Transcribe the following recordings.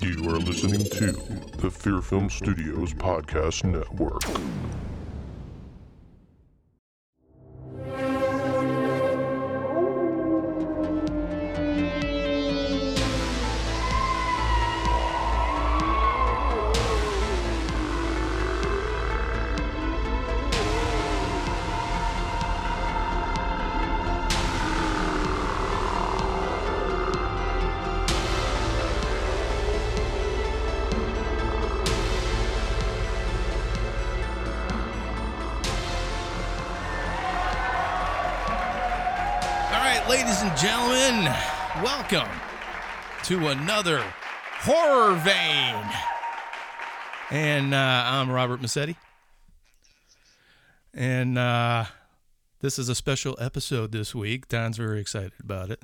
You are listening to the Fear Film Studios Podcast Network. Another horror vein. And uh, I'm Robert Massetti. And uh, this is a special episode this week. Don's very excited about it.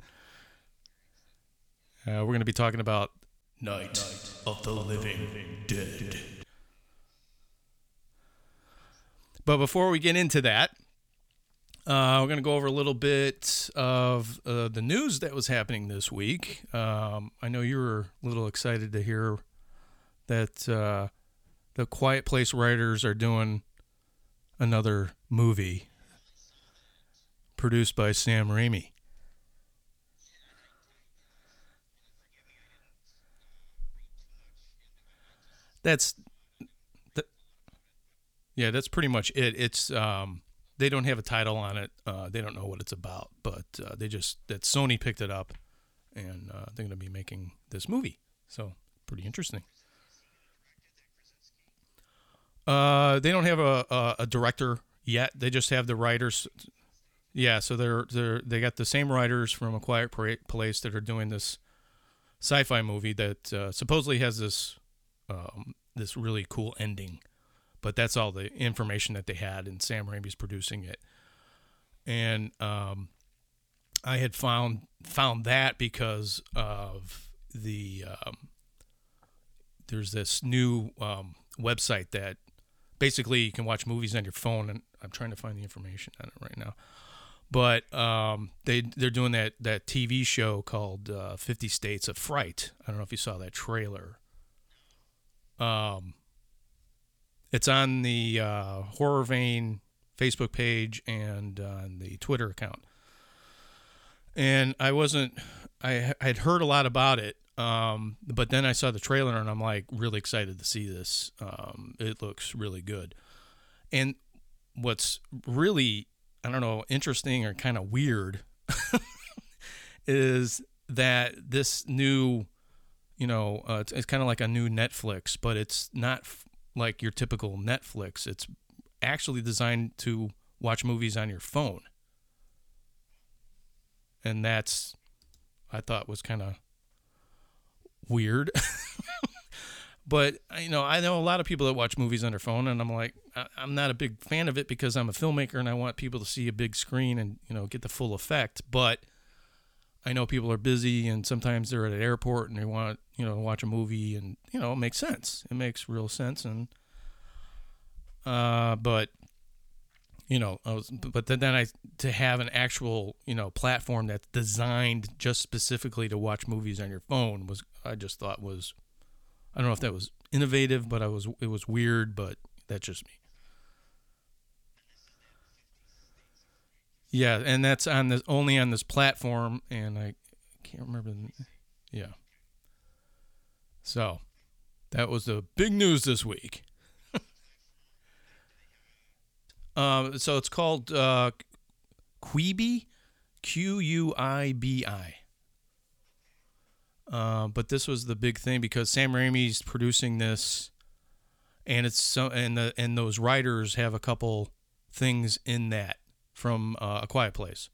Uh, we're going to be talking about Night of the Living Dead. But before we get into that, uh, we're going to go over a little bit of uh, the news that was happening this week. Um, I know you were a little excited to hear that uh, the Quiet Place writers are doing another movie produced by Sam Raimi. That's, yeah, that's pretty much it. It's um, they don't have a title on it. Uh, they don't know what it's about, but uh, they just that Sony picked it up, and uh, they're going to be making this movie. So pretty interesting. Uh, they don't have a, a a director yet. They just have the writers. Yeah, so they're they're they got the same writers from A Quiet Place that are doing this sci-fi movie that uh, supposedly has this um, this really cool ending but that's all the information that they had, and Sam Raimi's producing it. And um, I had found found that because of the um, there's this new um, website that basically you can watch movies on your phone, and I'm trying to find the information on it right now. But um, they they're doing that that TV show called uh, Fifty States of Fright. I don't know if you saw that trailer. Um, it's on the uh, Horror Vein Facebook page and on the Twitter account. And I wasn't, I had heard a lot about it, um, but then I saw the trailer and I'm like really excited to see this. Um, it looks really good. And what's really, I don't know, interesting or kind of weird is that this new, you know, uh, it's, it's kind of like a new Netflix, but it's not f- like your typical Netflix. It's actually designed to watch movies on your phone. And that's I thought was kind of weird. but you know, I know a lot of people that watch movies on their phone and I'm like I'm not a big fan of it because I'm a filmmaker and I want people to see a big screen and, you know, get the full effect, but I know people are busy and sometimes they're at an airport and they want, you know, watch a movie and, you know, it makes sense. It makes real sense and uh but you know, I was but then I to have an actual, you know, platform that's designed just specifically to watch movies on your phone was I just thought was I don't know if that was innovative, but I was it was weird, but that's just me. Yeah, and that's on this only on this platform, and I can't remember. The, yeah. So, that was the big news this week. um, so it's called uh, Quibi, Q U I B I. Uh, but this was the big thing because Sam Raimi's producing this, and it's so and the and those writers have a couple things in that from uh, A Quiet Place,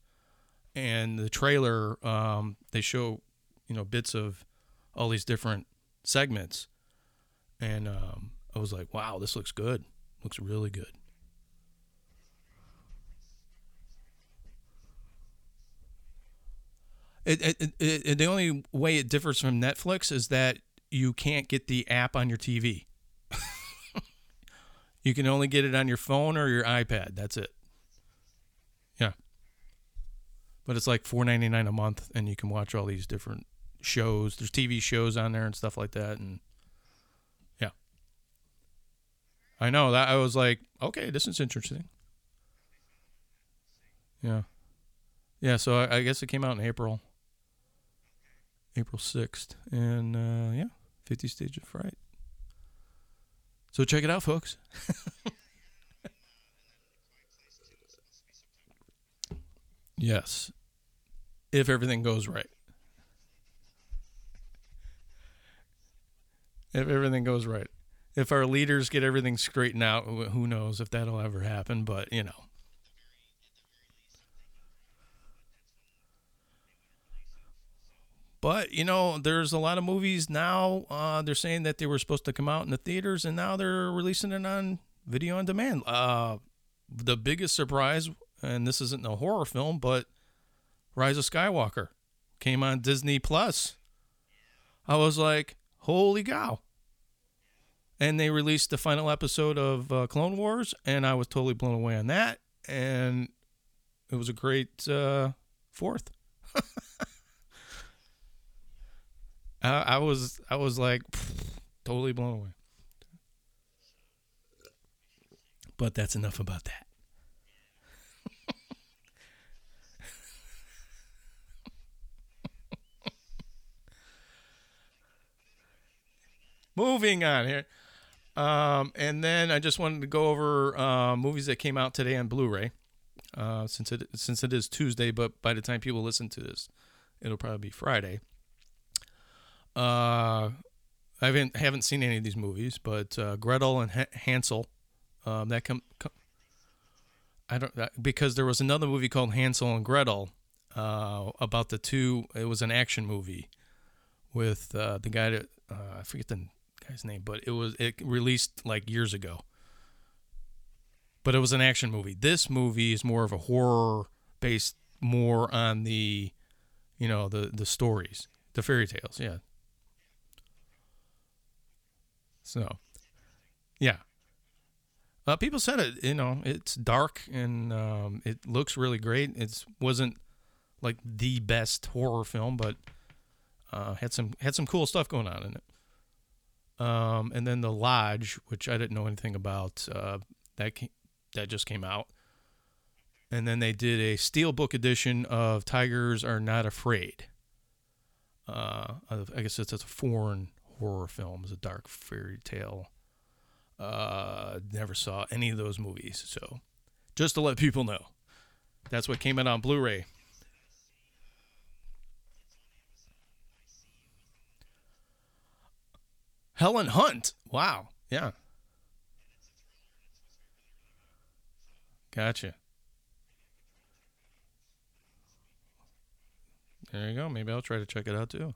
and the trailer um, they show you know bits of all these different segments, and um, I was like, wow, this looks good, looks really good. It, it, it, the only way it differs from Netflix is that you can't get the app on your TV. you can only get it on your phone or your iPad. That's it. Yeah. But it's like four ninety nine a month, and you can watch all these different shows. There's TV shows on there and stuff like that, and yeah, I know that I was like, okay, this is interesting. Yeah, yeah. So I, I guess it came out in April, April sixth, and uh, yeah, Fifty States of Fright. So check it out, folks. yes, if everything goes right. If everything goes right. If our leaders get everything straightened out, who knows if that'll ever happen, but you know. But you know, there's a lot of movies now. Uh, they're saying that they were supposed to come out in the theaters, and now they're releasing it on video on demand. Uh, the biggest surprise, and this isn't a horror film, but Rise of Skywalker came on Disney Plus. I was like, holy cow! And they released the final episode of uh, Clone Wars, and I was totally blown away on that. And it was a great uh, fourth. I, I was I was like totally blown away. But that's enough about that. Moving on here. Um, and then I just wanted to go over uh, movies that came out today on Blu-ray. Uh, since it since it is Tuesday, but by the time people listen to this, it'll probably be Friday. Uh, I haven't haven't seen any of these movies, but uh, Gretel and Hansel, um, that come, com- I don't that, because there was another movie called Hansel and Gretel uh, about the two. It was an action movie with uh, the guy that I forget the guy's name, but it was it released like years ago. But it was an action movie. This movie is more of a horror based, more on the, you know, the the stories, the fairy tales. Yeah, so, yeah. Uh, people said it. You know, it's dark and um, it looks really great. It wasn't like the best horror film, but uh, had some had some cool stuff going on in it. Um, and then the Lodge, which I didn't know anything about, uh, that came, that just came out. And then they did a steelbook edition of Tigers Are Not Afraid. Uh, I guess it's a foreign horror film. It's a dark fairy tale. Uh, never saw any of those movies, so just to let people know, that's what came out on Blu-ray. Helen Hunt. Wow. Yeah. Gotcha. There you go. Maybe I'll try to check it out too.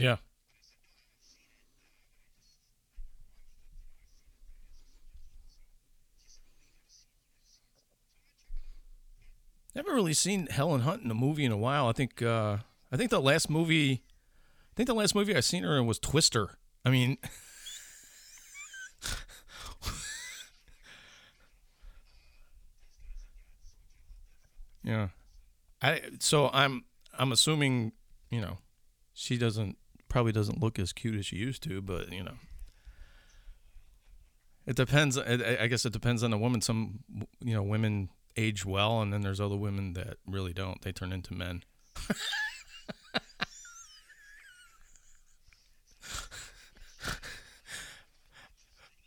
Yeah. Never really seen Helen Hunt in a movie in a while. I think uh, I think the last movie I think the last movie I seen her in was Twister. I mean Yeah. I so I'm I'm assuming, you know, she doesn't probably doesn't look as cute as she used to, but you know, it depends. I guess it depends on the woman. Some you know women age well, and then there's other women that really don't. They turn into men.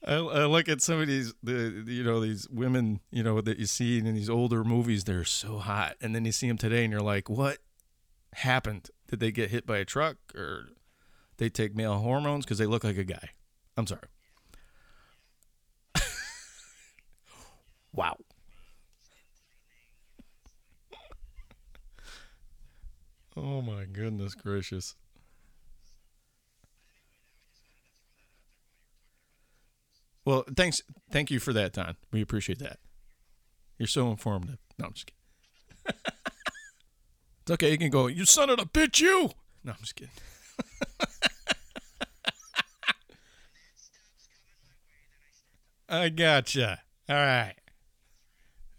I, I, look at some of these, the you know these women, you know that you see in these older movies. They're so hot, and then you see them today, and you're like, what happened? Did they get hit by a truck, or they take male hormones because they look like a guy. I'm sorry. wow. Oh my goodness gracious. Well, thanks. Thank you for that, Don. We appreciate that. You're so informative. No, I'm just kidding. it's okay. You can go, you son of a bitch, you. No, I'm just kidding. I gotcha. All right.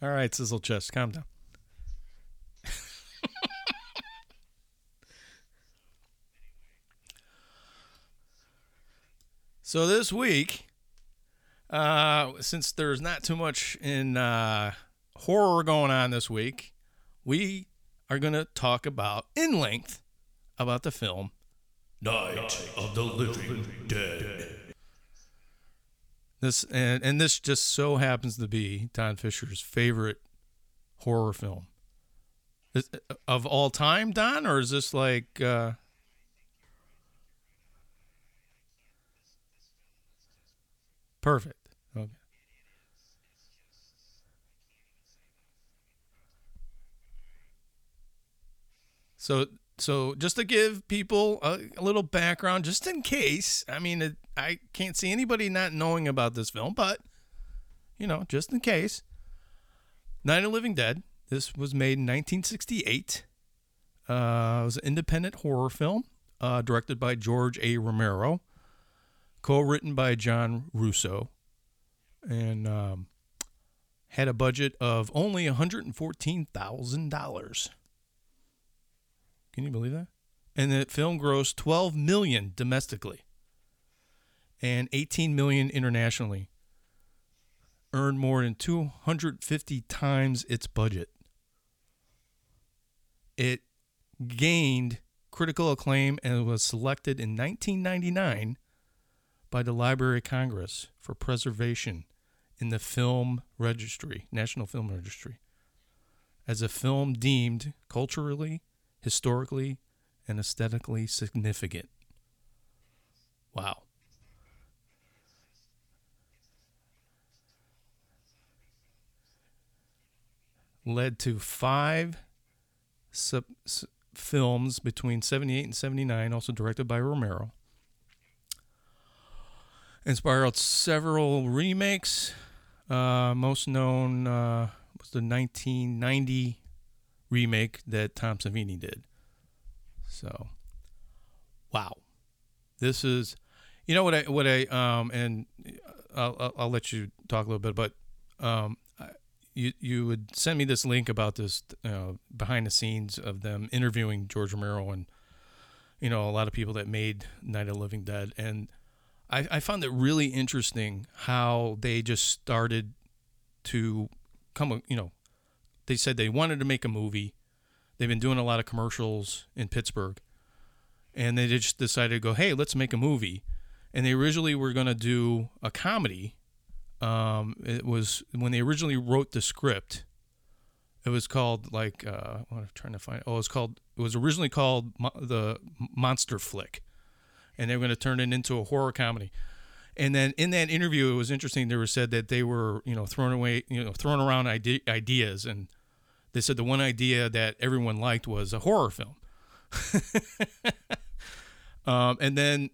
All right, Sizzle Chest, calm down. so this week, uh, since there's not too much in uh, horror going on this week, we are going to talk about in length about the film Night of the Living Dead. This and, and this just so happens to be Don Fisher's favorite horror film is, of all time, Don, or is this like? Uh, perfect. Okay. So so just to give people a, a, little background, just in case. I mean, it, I can't see anybody not knowing about this film, but you know, just in case. Night of Living Dead. This was made in 1968. Uh, it was an independent horror film uh, directed by George A. Romero, co-written by John Russo, and um, had a budget of only $114,000. Can you believe that? And the film grossed 12 million domestically and 18 million internationally. Earned more than 250 times its budget. It gained critical acclaim and was selected in 1999 by the Library of Congress for preservation in the film registry, National Film Registry, as a film deemed culturally historically and aesthetically significant. Wow. Led to five sub, s- films between 78 and 79, also directed by Romero. Inspired several remakes. Uh, most known uh, was the 1990 remake that Tom Savini did. So, wow, this is, you know what I what I um and I'll I'll, I'll let you talk a little bit, but um you you would send me this link about this uh, behind the scenes of them interviewing George Romero and you know a lot of people that made Night of the Living Dead and. I, I found it really interesting how they just started to come, you know, they said they wanted to make a movie. They've been doing a lot of commercials in Pittsburgh. And they just decided to go, hey, let's make a movie. And they originally were going to do a comedy. Um, it was when they originally wrote the script, it was called like, uh, I'm trying to find. Oh, it was called, it was originally called Mo- the Monster Flick. And they were going to turn it into a horror comedy. And then in that interview, it was interesting. They were said that they were, you know, throwing away, you know, throwing around ide- ideas, and they said the one idea that everyone liked was a horror film. um, and then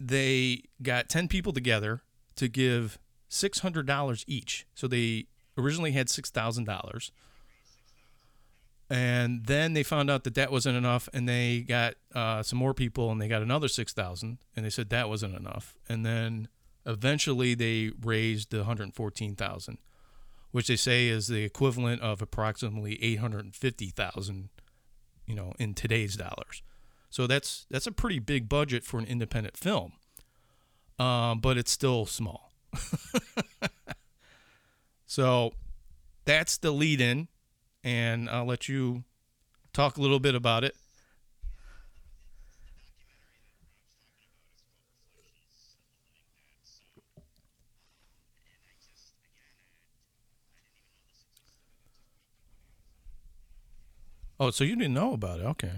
they got ten people together to give six hundred dollars each. So they originally had six thousand dollars, and then they found out that that wasn't enough, and they got uh, some more people, and they got another six thousand, and they said that wasn't enough, and then eventually they raised the hundred fourteen thousand, which they say is the equivalent of approximately eight hundred fifty thousand, you know, in today's dollars. So that's that's a pretty big budget for an independent film, um, but it's still small. so that's the lead in and I'll let you talk a little bit about it. Oh, so you didn't know about it? Okay.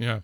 Yeah.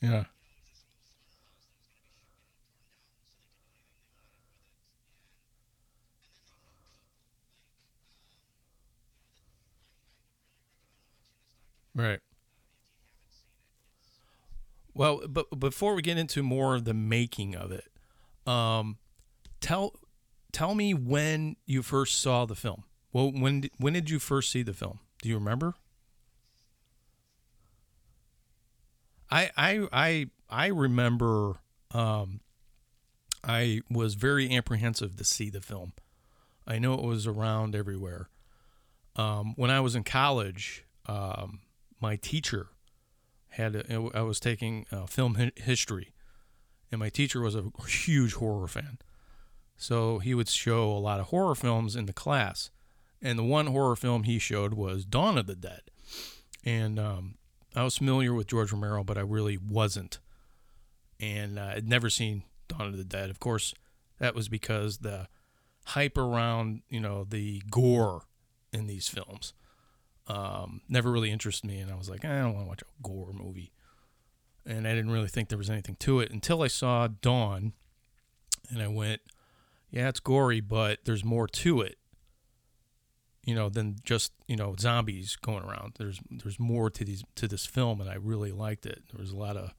Yeah. Right. Well, but before we get into more of the making of it, um, tell tell me when you first saw the film. Well, when when did you first see the film? Do you remember? I I I I remember um, I was very apprehensive to see the film. I know it was around everywhere. Um, when I was in college, um, my teacher had a, I was taking uh, film hi- history, and my teacher was a huge horror fan. So he would show a lot of horror films in the class, and the one horror film he showed was Dawn of the Dead, and um, I was familiar with George Romero, but I really wasn't, and uh, I'd never seen Dawn of the Dead. Of course, that was because the hype around you know the gore in these films um, never really interested me, and I was like, I don't want to watch a gore movie, and I didn't really think there was anything to it until I saw Dawn, and I went, yeah, it's gory, but there's more to it, you know, than just you know zombies going around. There's there's more to these to this film, and I really liked it. There was a lot of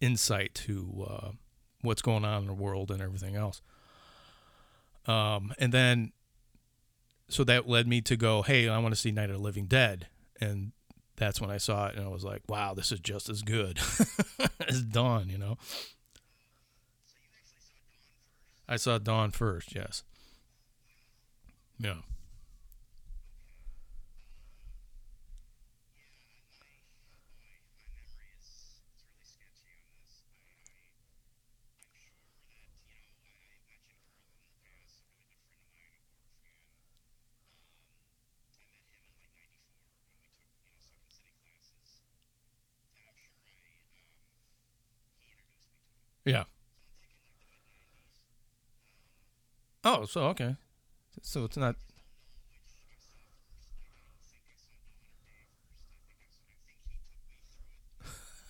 insight to uh, what's going on in the world and everything else. Um, and then so that led me to go, hey, I want to see Night of the Living Dead, and that's when I saw it, and I was like, wow, this is just as good as Dawn, you know. I saw Dawn first, yes. Yeah. Yeah. Oh, so okay. So it's not.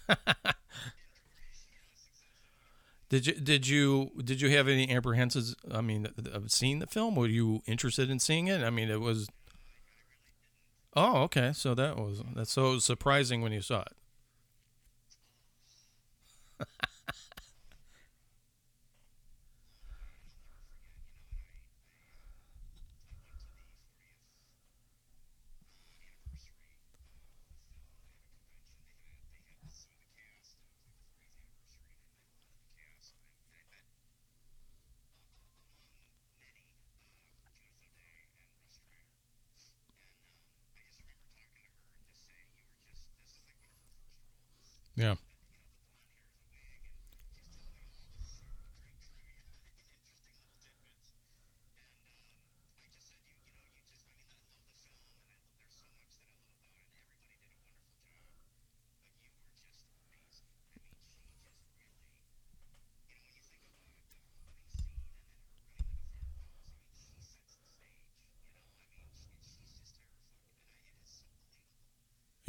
did you did you did you have any apprehensions? I mean, of seeing the film? Were you interested in seeing it? I mean, it was. Oh, okay. So that was that's so surprising when you saw it. Yeah.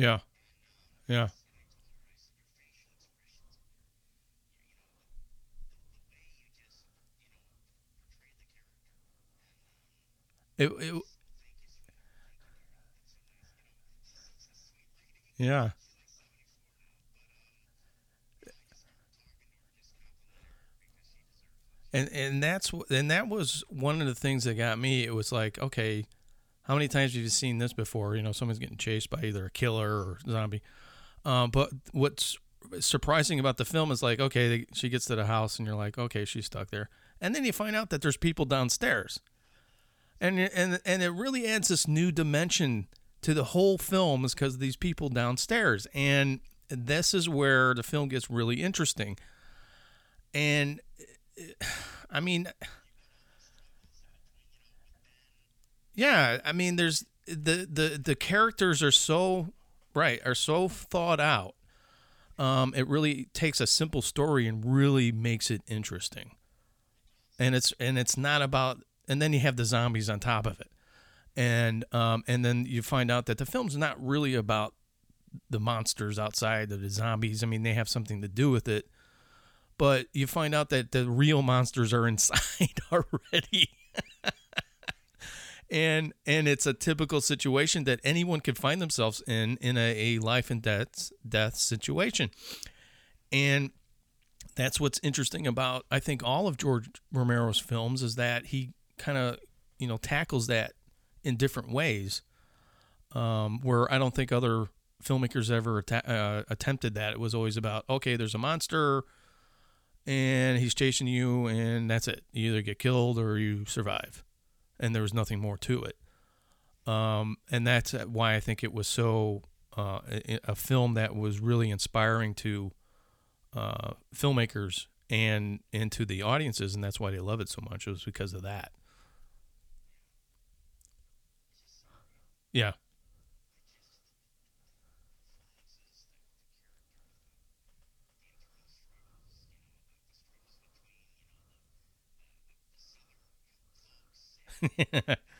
Yeah. Yeah. It, it, yeah. And and that's and that was one of the things that got me. It was like, okay, how many times have you seen this before? You know, someone's getting chased by either a killer or zombie. Um, but what's surprising about the film is like, okay, they, she gets to the house and you're like, okay, she's stuck there, and then you find out that there's people downstairs and and and it really adds this new dimension to the whole film is because of these people downstairs and this is where the film gets really interesting and i mean yeah i mean there's the the the characters are so right are so thought out um, it really takes a simple story and really makes it interesting and it's and it's not about and then you have the zombies on top of it, and um, and then you find out that the film's not really about the monsters outside, of the zombies. I mean, they have something to do with it. But you find out that the real monsters are inside already. And and it's a typical situation that anyone could find themselves in in a, a life and death death situation. And that's what's interesting about I think all of George Romero's films is that he kind of you know tackles that in different ways. Um, where I don't think other filmmakers ever uh, attempted that. It was always about okay, there's a monster, and he's chasing you, and that's it. You either get killed or you survive, and there was nothing more to it. Um, and that's why I think it was so uh, a, film that was really inspiring to uh, filmmakers and and to the audiences, and that's why they love it so much. It was because of that. Yeah.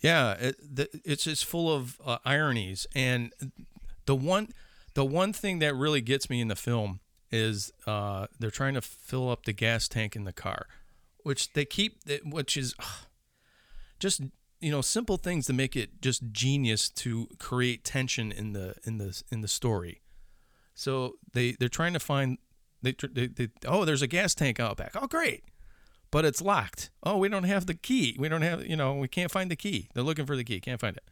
Yeah, it, the, it's just full of uh, ironies, and the one, the one thing that really gets me in the film is uh, they're trying to fill up the gas tank in the car, which they keep, which is just you know simple things to make it just genius to create tension in the in the in the story. So they they're trying to find they, they, they oh there's a gas tank out back oh great but it's locked. Oh, we don't have the key. We don't have, you know, we can't find the key. They're looking for the key, can't find it.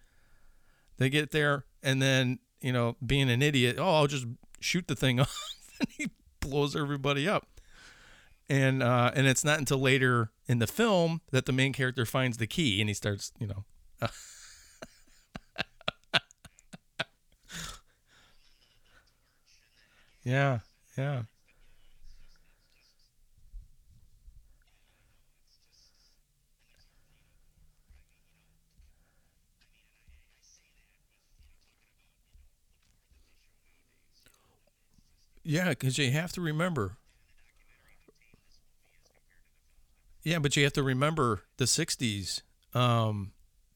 They get there, and then, you know, being an idiot, oh, I'll just shoot the thing off, and he blows everybody up. And uh, and it's not until later in the film that the main character finds the key, and he starts, you know. yeah, yeah. Yeah, because you have to remember. Yeah, but you have to remember the '60s. Um,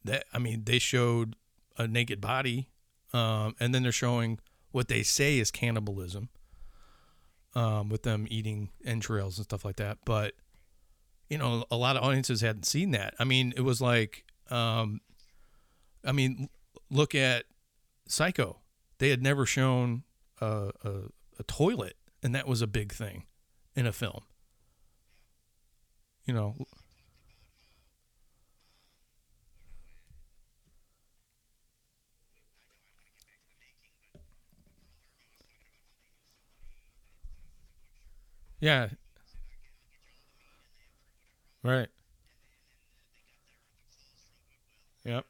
that I mean, they showed a naked body, um, and then they're showing what they say is cannibalism, um, with them eating entrails and stuff like that. But you know, a lot of audiences hadn't seen that. I mean, it was like, um, I mean, look at Psycho. They had never shown a, a a toilet, and that was a big thing in a film. You know. Yeah. Right. Yep.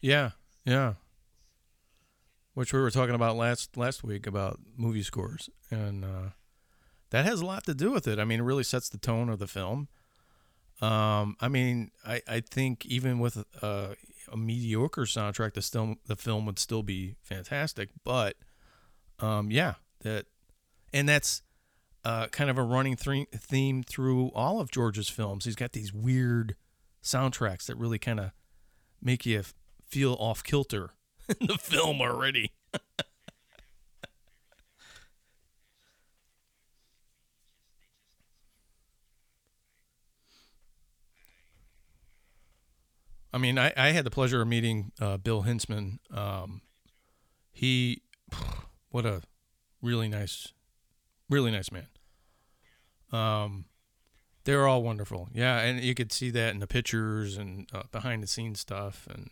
yeah. Yeah. Which we were talking about last last week about movie scores, and uh, that has a lot to do with it. I mean, it really sets the tone of the film. Um, I mean, I, I think even with a, a mediocre soundtrack, the still the film would still be fantastic. But um, yeah, that and that's uh, kind of a running th- theme through all of George's films. He's got these weird soundtracks that really kind of make you feel off kilter in the film already. I mean, I, I had the pleasure of meeting uh, Bill Hinzman. Um, he, what a really nice, really nice man. Um, they're all wonderful. Yeah, and you could see that in the pictures and uh, behind the scenes stuff. And,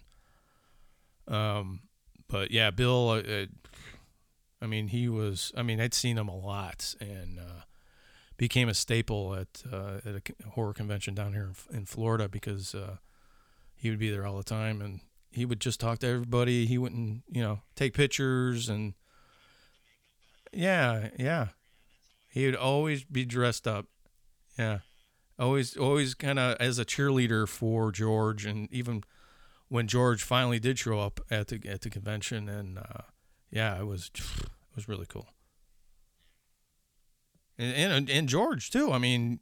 um, but yeah, Bill. Uh, uh, I mean, he was. I mean, I'd seen him a lot, and uh, became a staple at uh, at a horror convention down here in, in Florida because uh, he would be there all the time, and he would just talk to everybody. He wouldn't, you know, take pictures and. Yeah, yeah. He would always be dressed up. Yeah always always kind of as a cheerleader for George, and even when George finally did show up at the at the convention, and uh, yeah, it was it was really cool. And, and and George too. I mean,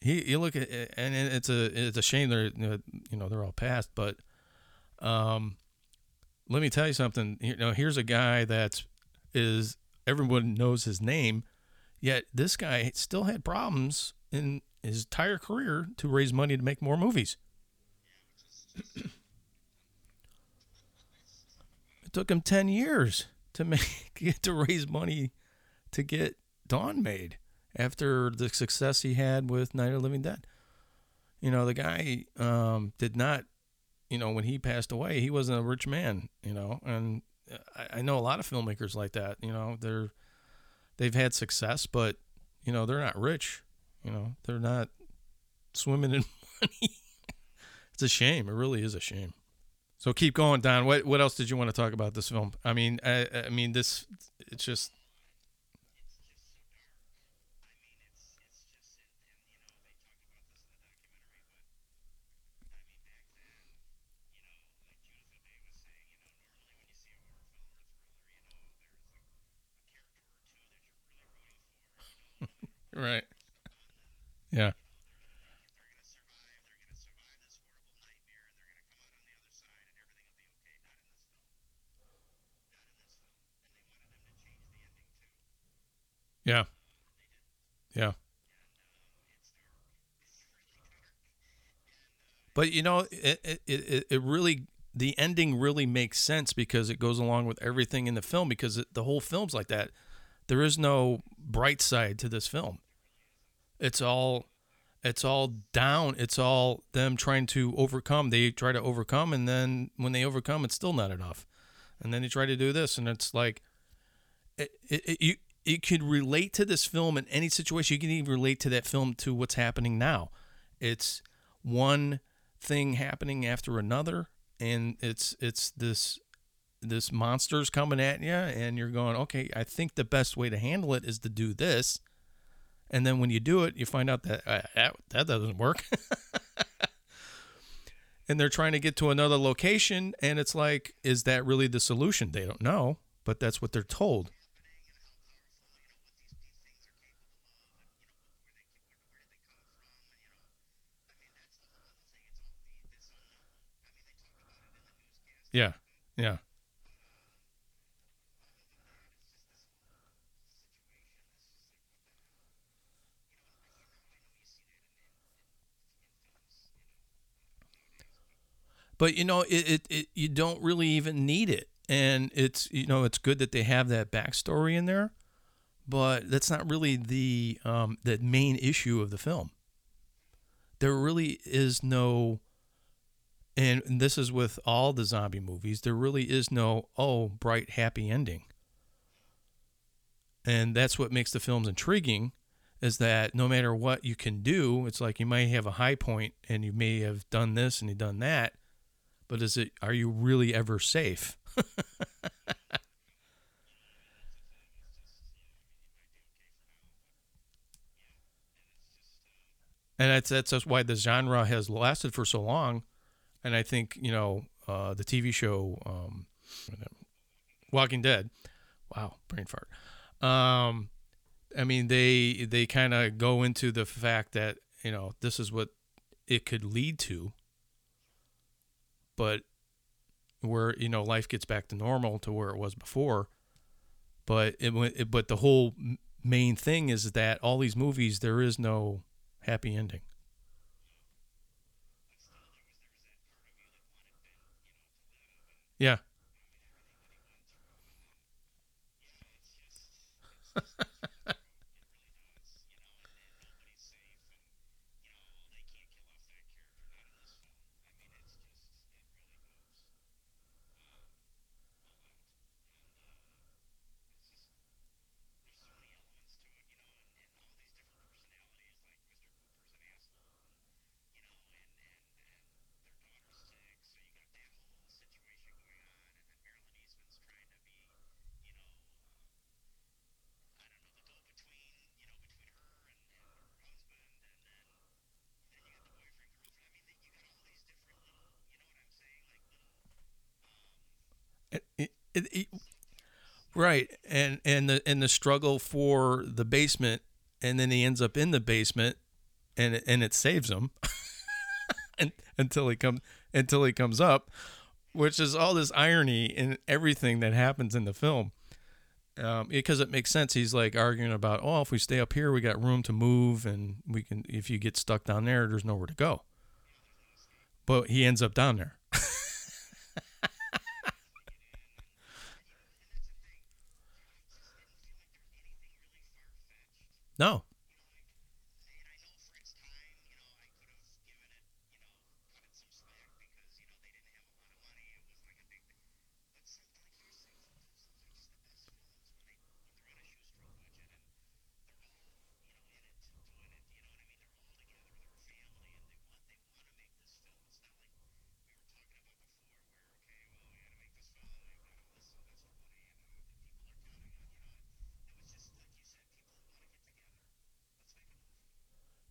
he you look at and it's a it's a shame they're you know they're all past, but um, let me tell you something. You know, here's a guy that is everyone knows his name, yet this guy still had problems in his entire career to raise money to make more movies. It took him 10 years to make to raise money to get Dawn made after the success he had with Night of the Living Dead. You know, the guy um, did not, you know, when he passed away, he wasn't a rich man, you know, and I, I know a lot of filmmakers like that, you know, they're, they've had success, but, you know, they're not rich. You know, they're not swimming in money. It's a shame. It really is a shame. So keep going, Don. What what else did you want to talk about this film? I mean, I, I mean this. It's just. right. Yeah. Yeah. Yeah. But you know, it, it, it, it really the ending really makes sense because it goes along with everything in the film because it, the whole film's like that. There is no bright side to this film. It's all it's all down. It's all them trying to overcome. They try to overcome, and then when they overcome, it's still not enough. And then they try to do this, and it's like it, it, it you it could relate to this film in any situation. You can even relate to that film to what's happening now. It's one thing happening after another, and it's it's this this monster's coming at you, and you're going, okay, I think the best way to handle it is to do this and then when you do it, you find out that uh, that, that doesn't work. and they're trying to get to another location, and it's like, is that really the solution? They don't know, but that's what they're told. Yeah, yeah. but you know it, it, it, you don't really even need it and it's you know it's good that they have that backstory in there but that's not really the um, the main issue of the film there really is no and this is with all the zombie movies there really is no oh bright happy ending and that's what makes the films intriguing is that no matter what you can do it's like you might have a high point and you may have done this and you've done that but is it are you really ever safe? and that's that's why the genre has lasted for so long. And I think you know uh, the TV show um, Walking Dead. Wow, brain fart. Um, I mean, they they kind of go into the fact that you know this is what it could lead to, but where you know life gets back to normal to where it was before. But it, it but the whole main thing is that all these movies there is no happy ending. Yeah. It, it, right, and and the and the struggle for the basement, and then he ends up in the basement, and and it saves him, and, until he comes until he comes up, which is all this irony in everything that happens in the film. Um, because it makes sense. He's like arguing about, oh, if we stay up here, we got room to move, and we can. If you get stuck down there, there's nowhere to go. But he ends up down there. No.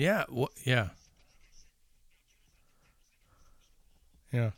yeah, wha yeah, yeah.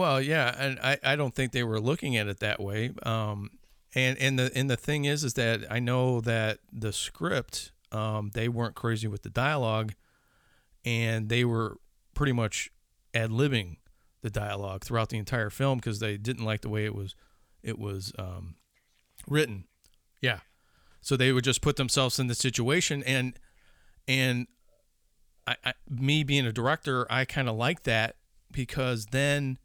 Well, yeah, and I, I don't think they were looking at it that way. Um, and and the and the thing is, is that I know that the script, um, they weren't crazy with the dialogue, and they were pretty much ad libbing the dialogue throughout the entire film because they didn't like the way it was, it was um, written. Yeah, so they would just put themselves in the situation, and and I, I me being a director, I kind of like that because then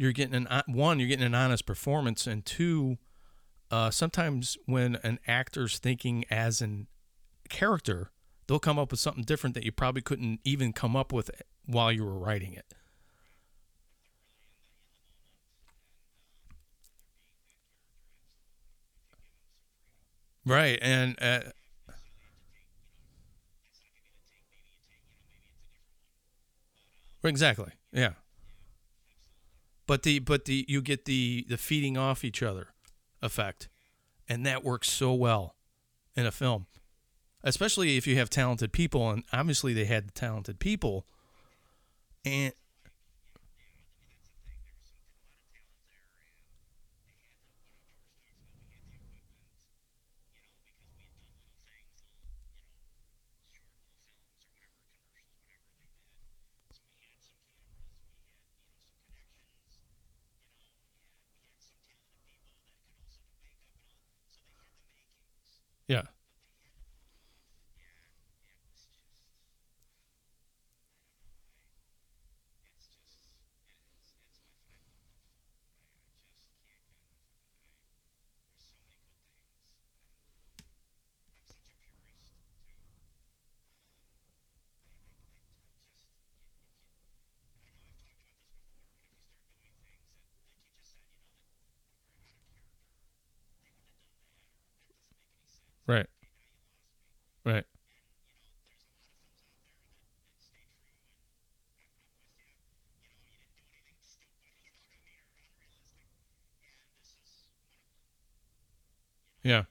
you're getting an one, you're getting an honest performance, and two, uh, sometimes when an actor's thinking as an character, they'll come up with something different that you probably couldn't even come up with while you were writing it. Right, and uh, exactly, yeah. But the but the you get the the feeding off each other effect, and that works so well in a film, especially if you have talented people, and obviously they had talented people, and Yeah. Right. Right. Yeah.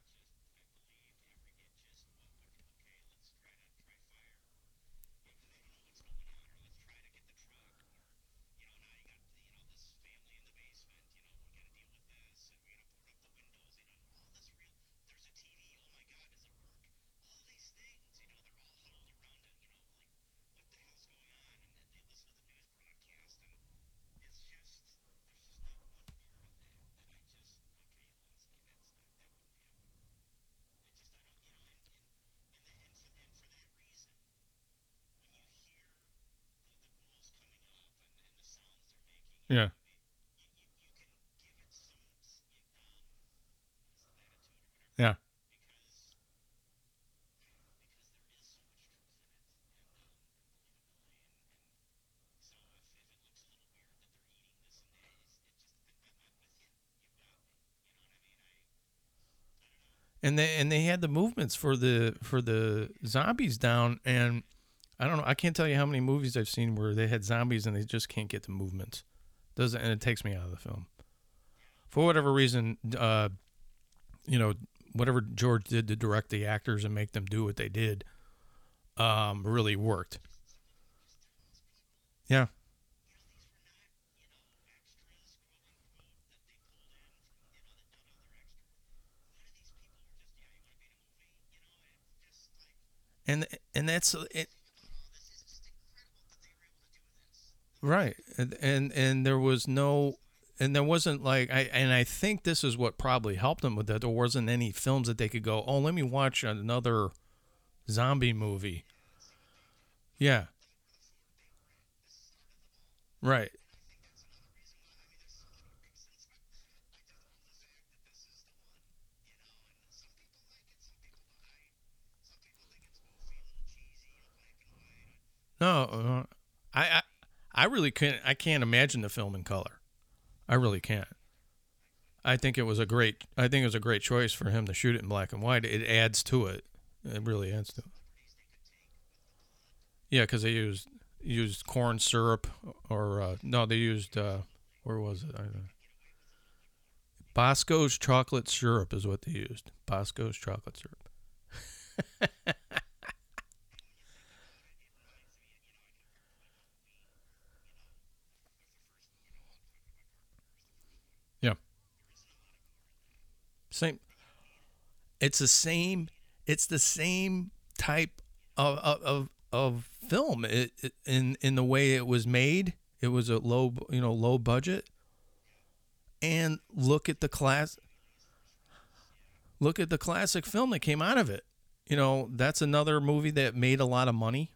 Yeah. Yeah. And they and they had the movements for the for the zombies down and I don't know I can't tell you how many movies I've seen where they had zombies and they just can't get the movements. Doesn't and it takes me out of the film. For whatever reason, uh, you know, whatever George did to direct the actors and make them do what they did, um, really worked. Yeah. And and that's it. Right. And, and and there was no and there wasn't like I and I think this is what probably helped them with that. There wasn't any films that they could go, "Oh, let me watch another zombie movie." Yeah. Right. No, uh, I, I I really can't I can't imagine the film in color. I really can't. I think it was a great I think it was a great choice for him to shoot it in black and white. It adds to it. It really adds to it. Yeah, because they used used corn syrup or uh, no, they used uh, where was it? I don't know. Bosco's chocolate syrup is what they used. Bosco's chocolate syrup. Same. It's the same. It's the same type of of of film. It, it, in in the way it was made. It was a low, you know, low budget. And look at the class. Look at the classic film that came out of it. You know, that's another movie that made a lot of money.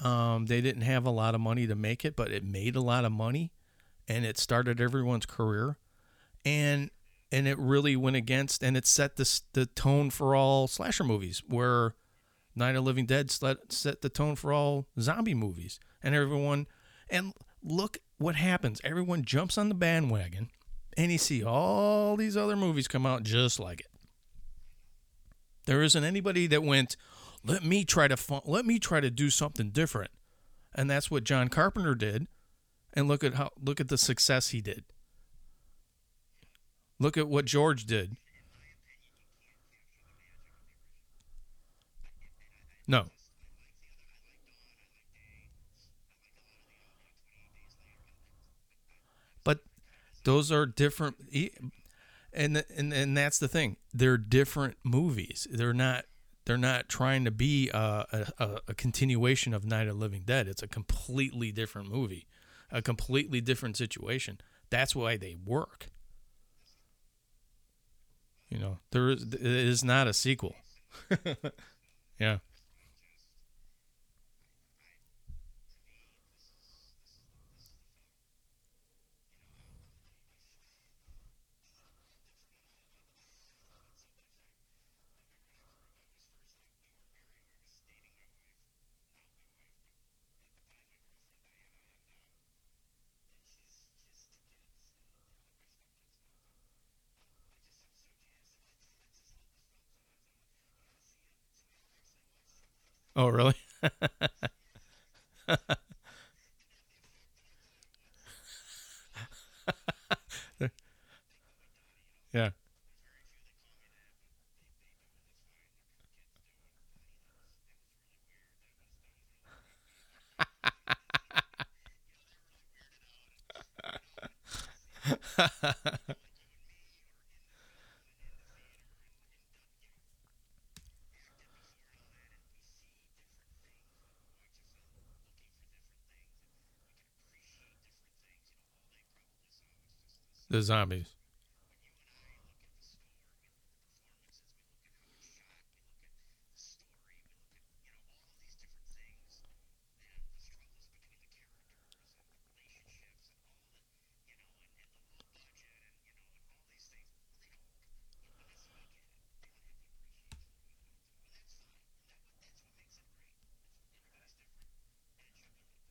Um, they didn't have a lot of money to make it, but it made a lot of money, and it started everyone's career, and and it really went against and it set the the tone for all slasher movies, where Night of Living Dead set, set the tone for all zombie movies, and everyone and look what happens. Everyone jumps on the bandwagon, and you see all these other movies come out just like it. There isn't anybody that went, let me try to fun- let me try to do something different, and that's what John Carpenter did. And look at how look at the success he did. Look at what George did. No. But those are different and and and that's the thing. They're different movies. They're not they're not trying to be a, a, a continuation of Night of Living Dead. It's a completely different movie, a completely different situation. That's why they work. You know, there is it is not a sequel. yeah. Oh, really? yeah. The zombies.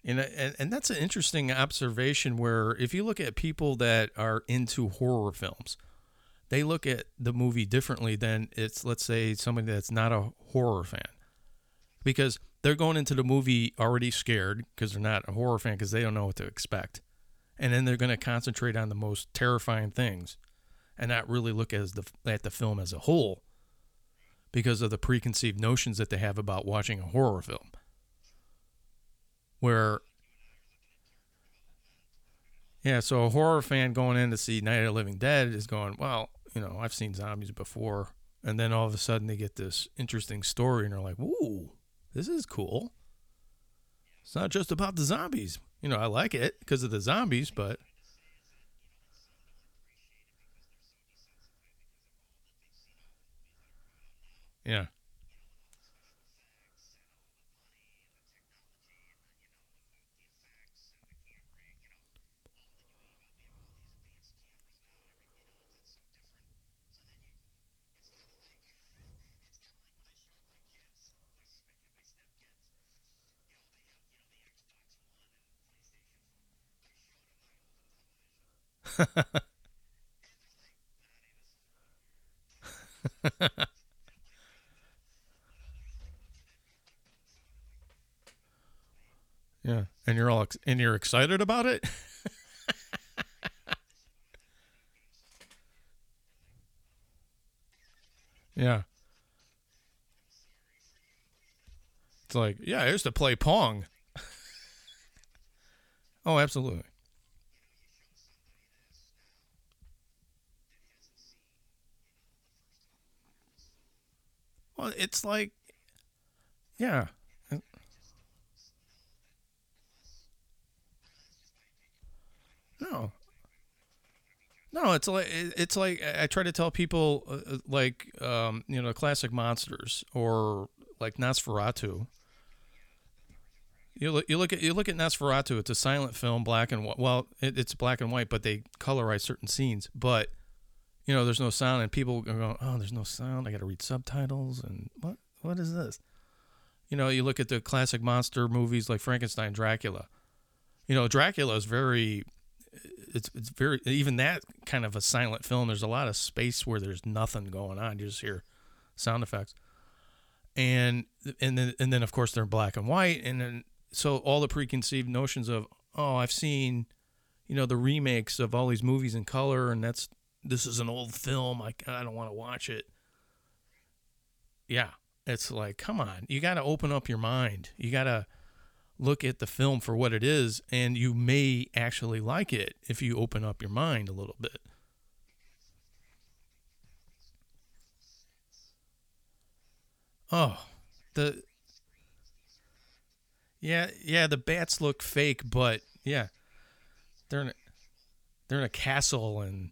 And, uh, and and that's an interesting observation where if you look at people that are into horror films, they look at the movie differently than it's let's say somebody that's not a horror fan. Because they're going into the movie already scared because they're not a horror fan because they don't know what to expect. And then they're going to concentrate on the most terrifying things and not really look as the at the film as a whole because of the preconceived notions that they have about watching a horror film where yeah so a horror fan going in to see night of the living dead is going well you know i've seen zombies before. And then all of a sudden they get this interesting story and they're like ooh this is cool. It's not just about the zombies. You know i like it because of the zombies but yeah yeah and you're all ex- and you're excited about it? Yeah. It's like yeah i used to play pong. Oh absolutely well it's like yeah. No. No it's like it's like i try to tell people uh, uh, like um, you know classic monsters or like nosferatu. You look, you look at you look at nosferatu it's a silent film black and white well it, it's black and white but they colorize certain scenes but you know there's no sound and people are going, oh there's no sound i gotta read subtitles and what what is this you know you look at the classic monster movies like frankenstein dracula you know dracula is very it's it's very even that kind of a silent film. There's a lot of space where there's nothing going on. You just hear sound effects, and and then and then of course they're black and white, and then so all the preconceived notions of oh I've seen, you know the remakes of all these movies in color, and that's this is an old film. I I don't want to watch it. Yeah, it's like come on, you got to open up your mind. You got to look at the film for what it is, and you may actually like it if you open up your mind a little bit. Oh, the yeah, yeah, the bats look fake, but yeah, they're in a, they're in a castle and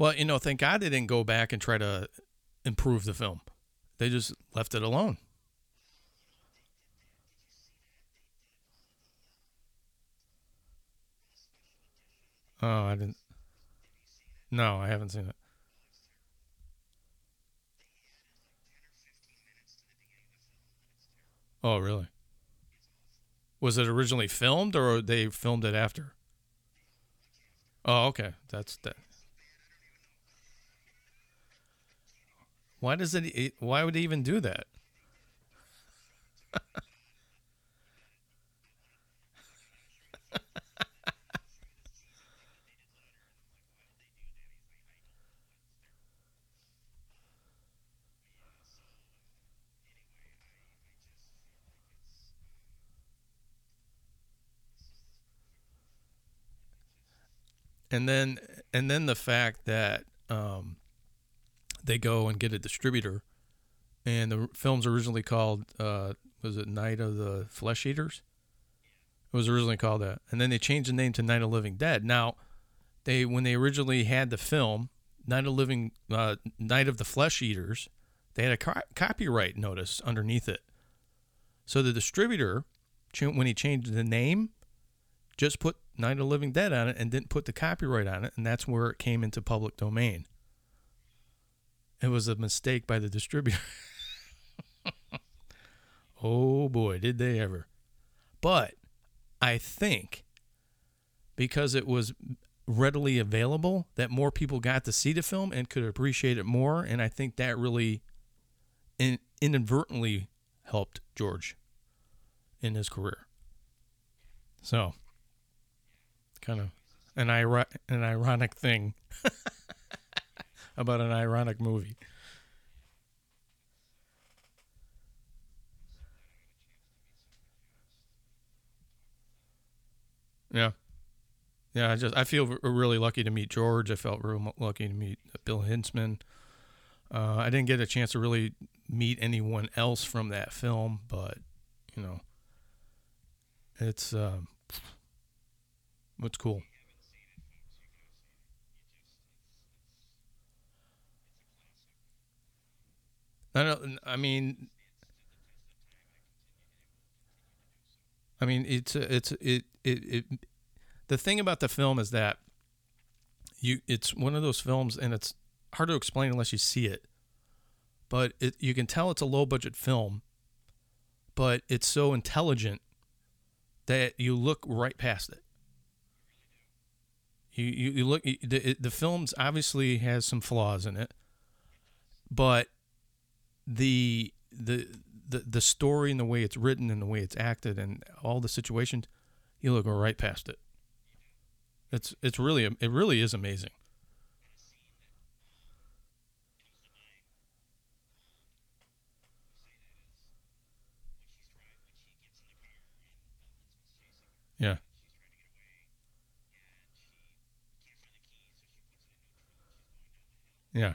Well, you know, thank God they didn't go back and try to improve the film. They just left it alone. Oh, I didn't. No, I haven't seen it. Oh, really? Was it originally filmed or they filmed it after? Oh, okay. That's that. Why does it? Why would he even do that? and then and then the fact that um, they go and get a distributor, and the film's originally called uh, was it Night of the Flesh Eaters? It was originally called that, and then they changed the name to Night of Living Dead. Now, they when they originally had the film Night of Living uh, Night of the Flesh Eaters, they had a co- copyright notice underneath it. So the distributor, when he changed the name, just put Night of Living Dead on it and didn't put the copyright on it, and that's where it came into public domain. It was a mistake by the distributor. oh boy, did they ever. But I think because it was readily available that more people got to see the film and could appreciate it more and I think that really in, inadvertently helped George in his career. So, kind of an, iro- an ironic thing about an ironic movie. Yeah. Yeah, I just I feel really lucky to meet George. I felt real lucky to meet Bill Hinzman. Uh, I didn't get a chance to really meet anyone else from that film, but you know, it's um, what's cool. I don't. I mean, I mean, it's it's it it it. The thing about the film is that you it's one of those films, and it's hard to explain unless you see it. But it you can tell it's a low budget film, but it's so intelligent that you look right past it. You you, you look the the film's obviously has some flaws in it, but the the the the story and the way it's written and the way it's acted and all the situations, you look right past it. It's it's really it really is amazing. Yeah. Yeah.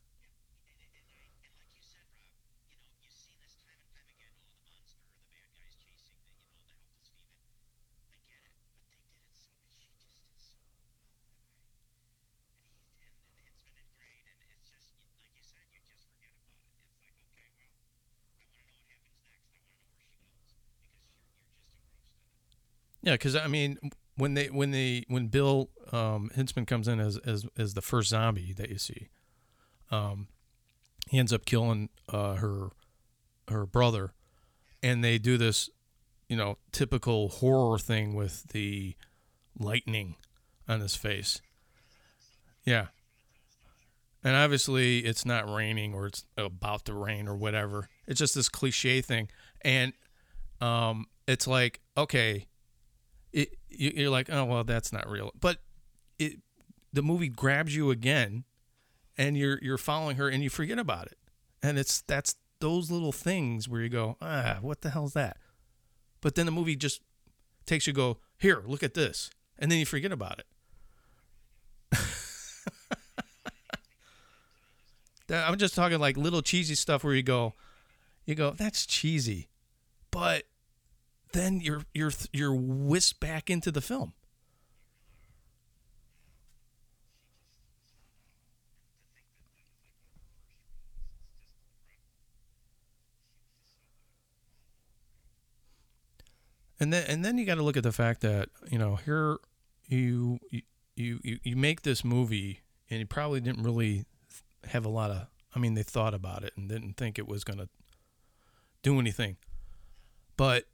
Yeah, because I mean, when they when they when Bill um, Hinzman comes in as as as the first zombie that you see, um, he ends up killing uh, her her brother, and they do this, you know, typical horror thing with the lightning on his face. Yeah. And obviously, it's not raining or it's about to rain or whatever. It's just this cliche thing, and um, it's like okay, you're like, oh well, that's not real. But it the movie grabs you again, and you're you're following her, and you forget about it. And it's that's those little things where you go, ah, what the hell's that? But then the movie just takes you go, here, look at this, and then you forget about it. I'm just talking like little cheesy stuff where you go, you go, that's cheesy, but then you're you're you're whisked back into the film. And then and then you got to look at the fact that you know here you you you you make this movie and you probably didn't really have a lot of I mean they thought about it and didn't think it was going to do anything. But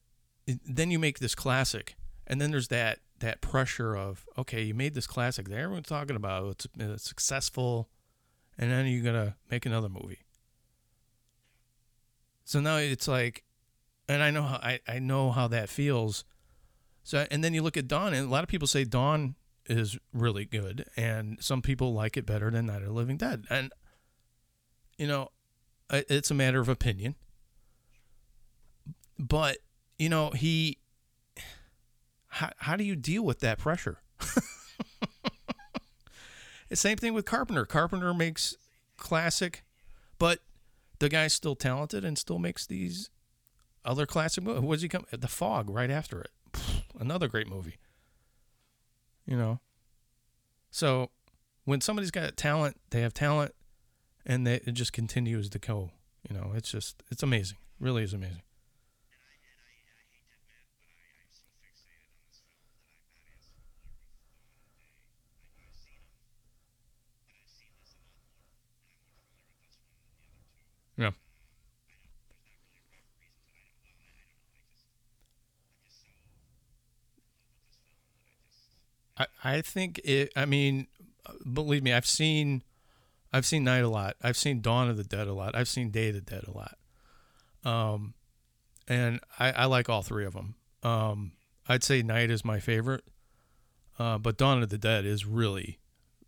then you make this classic and then there's that that pressure of okay, you made this classic that everyone's talking about, it's, it's successful and then you're to make another movie. So now it's like and I know how I, I know how that feels. So and then you look at Dawn, and a lot of people say Dawn is really good, and some people like it better than Night of the Living Dead, and you know, it's a matter of opinion. But you know, he, how how do you deal with that pressure? same thing with Carpenter. Carpenter makes classic, but the guy's still talented and still makes these other classic movie. What does he come? The Fog right after it. Another great movie. You know. So when somebody's got talent, they have talent, and they, it just continues to go. You know, it's just it's amazing. Really is amazing. Yeah. I, I think it. I mean, believe me, I've seen, I've seen Night a lot. I've seen Dawn of the Dead a lot. I've seen Day of the Dead a lot. Um, and I, I like all three of them. Um, I'd say Night is my favorite. Uh, but Dawn of the Dead is really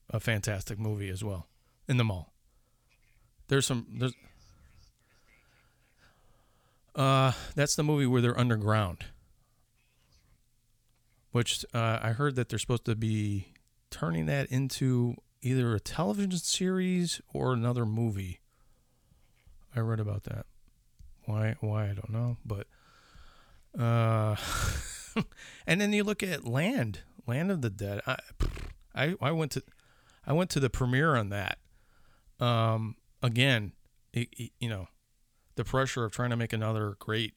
a fantastic movie as well. In the mall. There's some. There's. Uh, that's the movie where they're underground which uh, I heard that they're supposed to be turning that into either a television series or another movie. I read about that. Why? Why I don't know, but uh, and then you look at Land, Land of the Dead. I, I, I went to, I went to the premiere on that. Um, again, it, it- you know, the pressure of trying to make another great,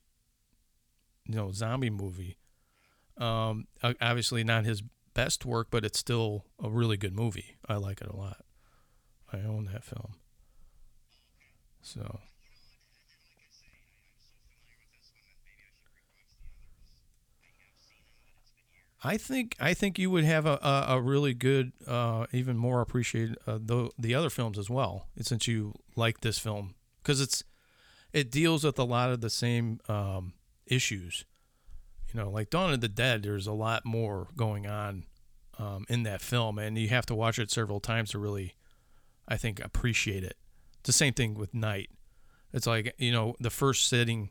you know, zombie movie. Um, obviously not his best work, but it's still a really good movie. I like it a lot. I own that film. So. I think I think you would have a, a, a really good, uh, even more appreciate uh, the the other films as well, since you like this film because it's it deals with a lot of the same um, issues you know, like Dawn of the Dead, there's a lot more going on um, in that film, and you have to watch it several times to really, I think, appreciate it. It's the same thing with Night. It's like you know, the first sitting,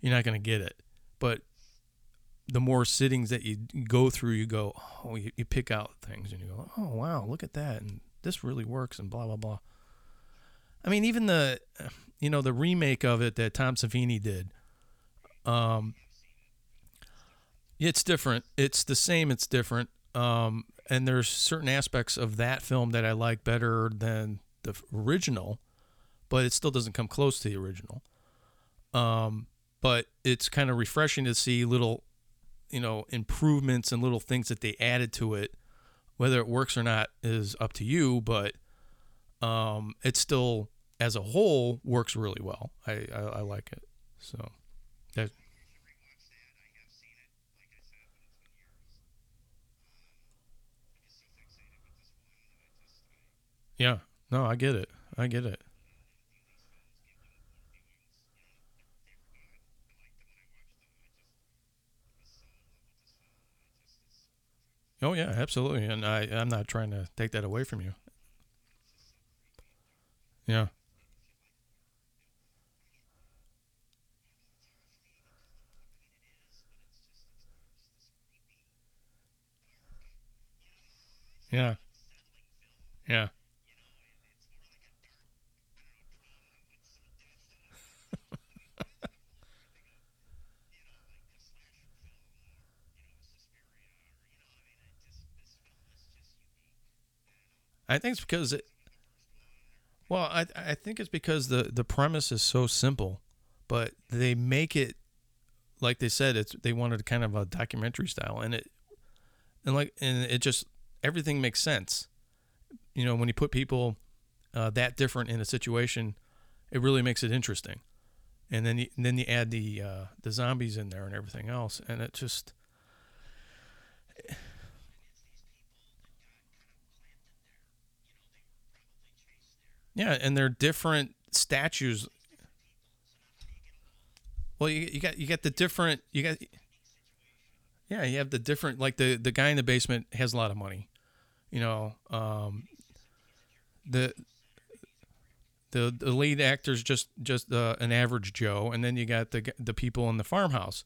you're not going to get it, but the more sittings that you go through, you go, oh, you, you pick out things, and you go, oh wow, look at that, and this really works, and blah blah blah. I mean, even the, you know, the remake of it that Tom Savini did. Um, it's different. It's the same. It's different. Um, and there's certain aspects of that film that I like better than the original, but it still doesn't come close to the original. Um, but it's kind of refreshing to see little you know improvements and little things that they added to it. Whether it works or not is up to you, but um, it still, as a whole, works really well. I I, I like it. So. Yeah, no, I get it. I get it. Oh yeah, absolutely. And I I'm not trying to take that away from you. Yeah. Yeah. Yeah. I think it's because it. Well, I I think it's because the the premise is so simple, but they make it like they said it's they wanted kind of a documentary style, and it and like and it just everything makes sense. You know, when you put people uh, that different in a situation, it really makes it interesting. And then you, and then you add the uh, the zombies in there and everything else, and it just Yeah, and they're different statues. Well, you, you got you got the different you got yeah you have the different like the the guy in the basement has a lot of money, you know. Um, the the the lead actor's just just uh, an average Joe, and then you got the the people in the farmhouse,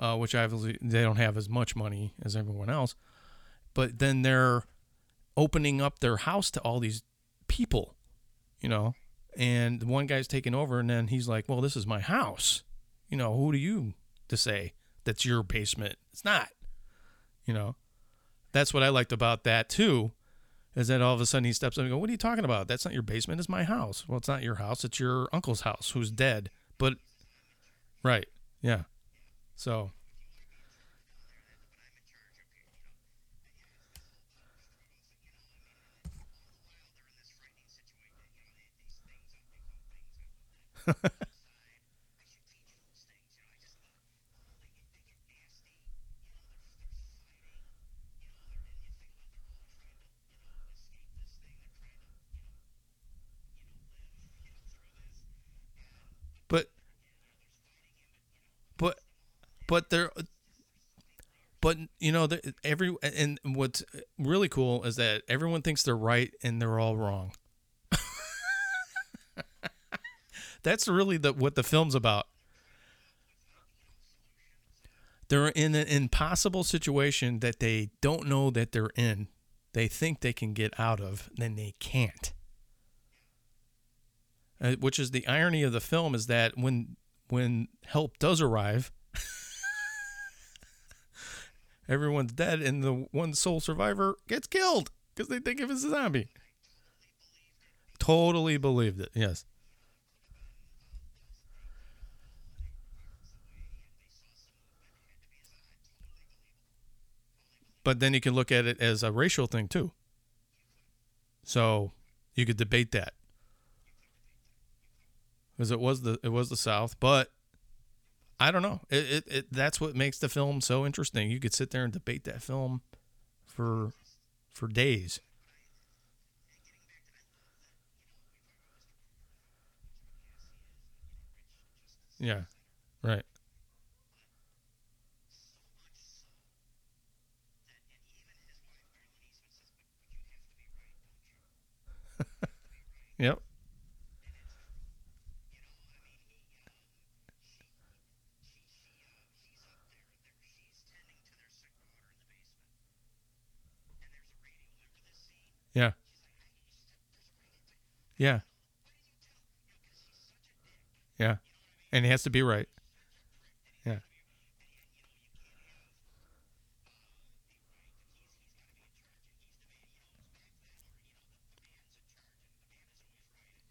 uh, which obviously they don't have as much money as everyone else, but then they're opening up their house to all these people you know, and the one guy's taking over, and then he's like, "Well, this is my house." You know, who do you to say that's your basement? It's not. You know, that's what I liked about that too, is that all of a sudden he steps up and go, "What are you talking about? That's not your basement. It's my house." Well, it's not your house. It's your uncle's house, who's dead. But, right, yeah. So but but but there but you know every and what's really cool is that everyone thinks they're right and they're all wrong That's really the what the film's about. They're in an impossible situation that they don't know that they're in. They think they can get out of, then they can't. Uh, which is the irony of the film is that when when help does arrive, everyone's dead and the one sole survivor gets killed because they think it was a zombie. Totally believed it. Yes. But then you can look at it as a racial thing too. So you could debate that because it was the it was the South, but I don't know. It, it, it that's what makes the film so interesting. You could sit there and debate that film for for days. Yeah, right. Yep. Yeah. Yeah. Yeah. And he has to be right.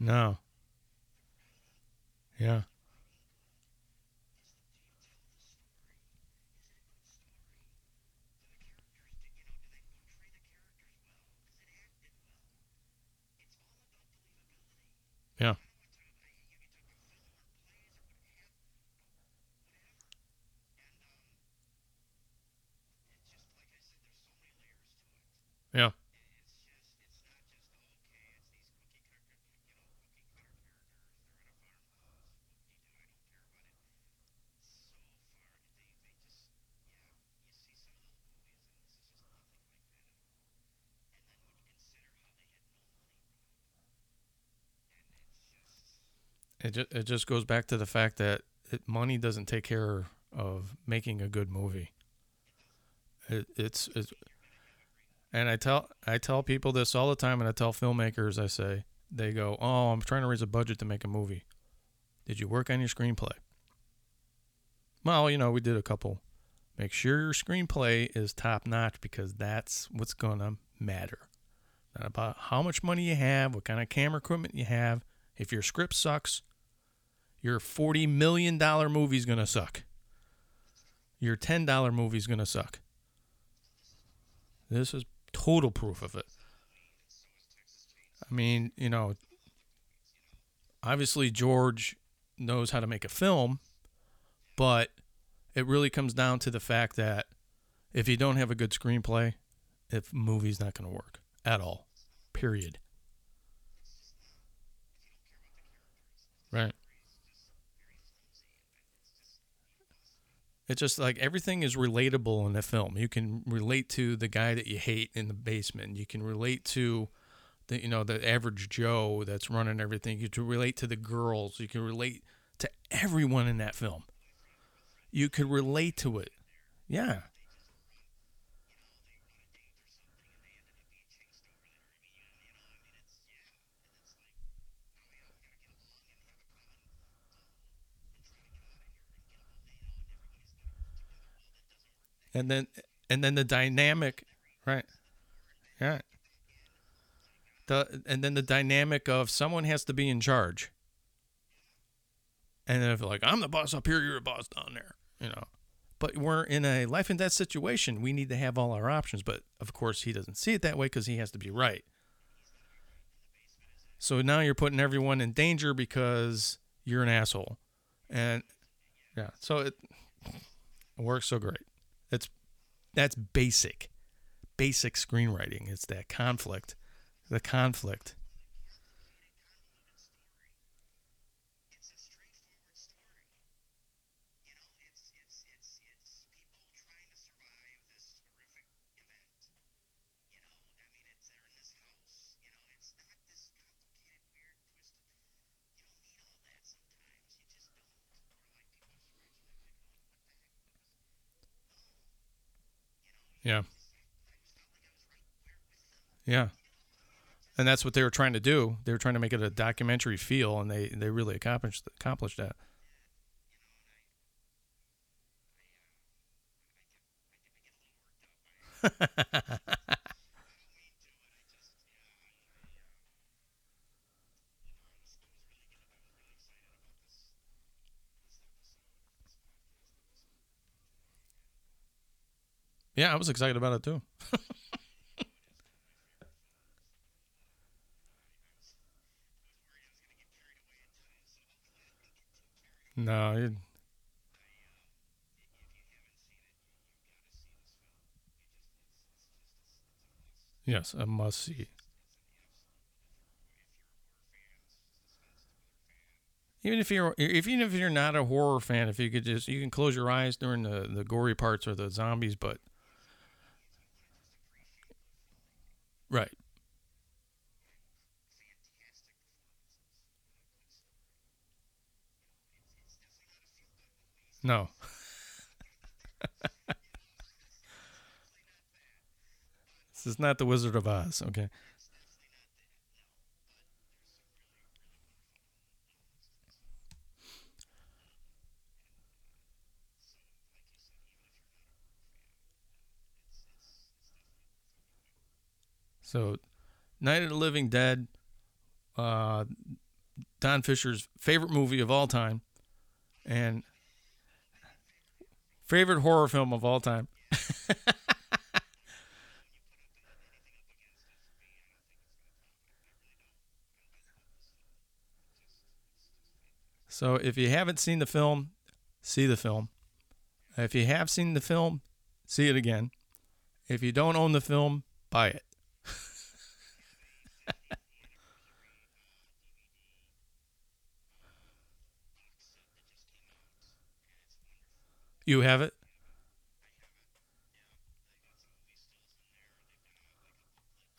No. Yeah. Yeah. Yeah. It just, it just goes back to the fact that it, money doesn't take care of making a good movie. It, it's it's and I tell I tell people this all the time and I tell filmmakers I say they go, "Oh, I'm trying to raise a budget to make a movie. Did you work on your screenplay?" Well, you know, we did a couple. Make sure your screenplay is top notch because that's what's to matter. Not about how much money you have, what kind of camera equipment you have. If your script sucks, your $40 million movie is going to suck. Your $10 movie is going to suck. This is total proof of it. I mean, you know, obviously George knows how to make a film, but it really comes down to the fact that if you don't have a good screenplay, if movie's not going to work at all. Period. Right. It's just like everything is relatable in the film. You can relate to the guy that you hate in the basement. You can relate to the you know the average Joe that's running everything. You can relate to the girls. You can relate to everyone in that film. You could relate to it. Yeah. And then and then the dynamic right yeah. The and then the dynamic of someone has to be in charge. And if like i'm the boss up here you're a boss down there you know. But we're in a life and death situation. We need to have all our options. But of course he doesn't see it that way because he has to be right. So now you're putting everyone in danger because you're an asshole. And yeah so it, it works so great that's basic, basic screenwriting. It's that conflict, the conflict. Yeah. Yeah. And that's what they were trying to do. They were trying to make it a documentary feel, and they, they really accomplished accomplished that. Yeah, I was excited about it too. no, yes, a must see. Even if you're, if even if you're not a horror fan, if you could just, you can close your eyes during the the gory parts or the zombies, but Right. No. this is not the Wizard of Oz, okay? So, Night of the Living Dead, uh, Don Fisher's favorite movie of all time, and favorite horror film of all time. so, if you haven't seen the film, see the film. If you have seen the film, see it again. If you don't own the film, buy it. You have it?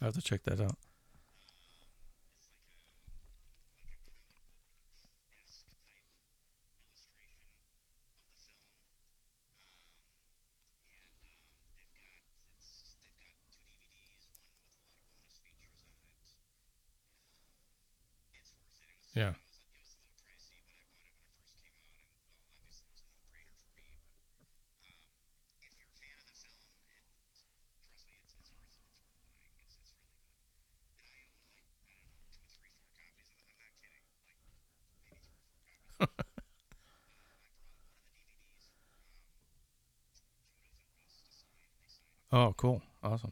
I have to check that out. Yeah. Oh, cool. Awesome.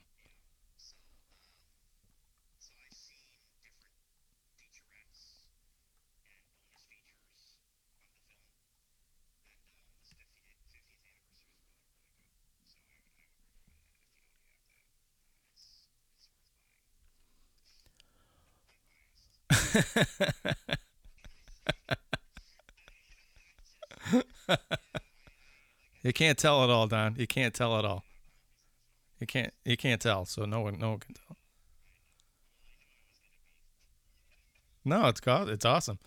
you can't tell it all, Don. You can't tell it all. You can't. You can't tell. So no one. No one can tell. No, it's got. It's awesome.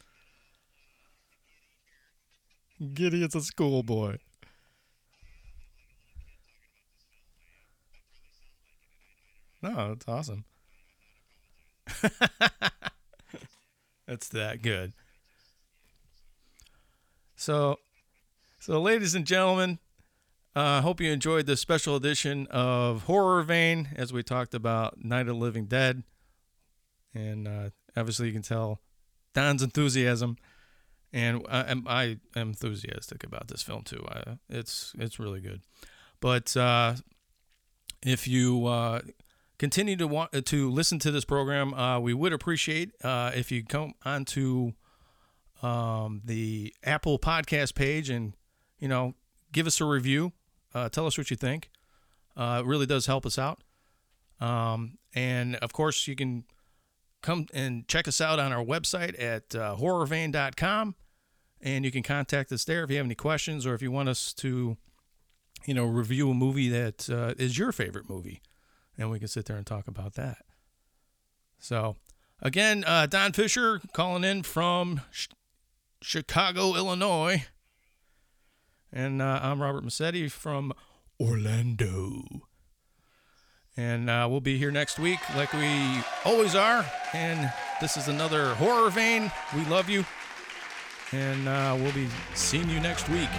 Giddy as a schoolboy. No, it's awesome. It's that good. So, so ladies and gentlemen, I uh, hope you enjoyed this special edition of Horror Vein as we talked about Night of the Living Dead, and uh, obviously you can tell Don's enthusiasm, and I am I am enthusiastic about this film too. I, it's it's really good, but uh, if you uh, continue to want to listen to this program, uh, we would appreciate uh, if you come onto um, the Apple Podcast page and you know give us a review. Uh, tell us what you think. Uh, it really does help us out. Um, and of course, you can come and check us out on our website at uh, horrorvein.com, and you can contact us there if you have any questions or if you want us to, you know, review a movie that uh, is your favorite movie and we can sit there and talk about that. So, again, uh, Don Fisher calling in from sh- Chicago, Illinois. And uh, I'm Robert Massetti from Orlando. And uh, we'll be here next week like we always are. And this is another horror vein. We love you. And uh, we'll be seeing you next week.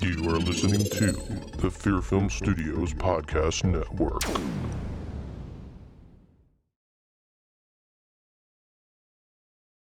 You are listening to the Fear Film Studios Podcast Network.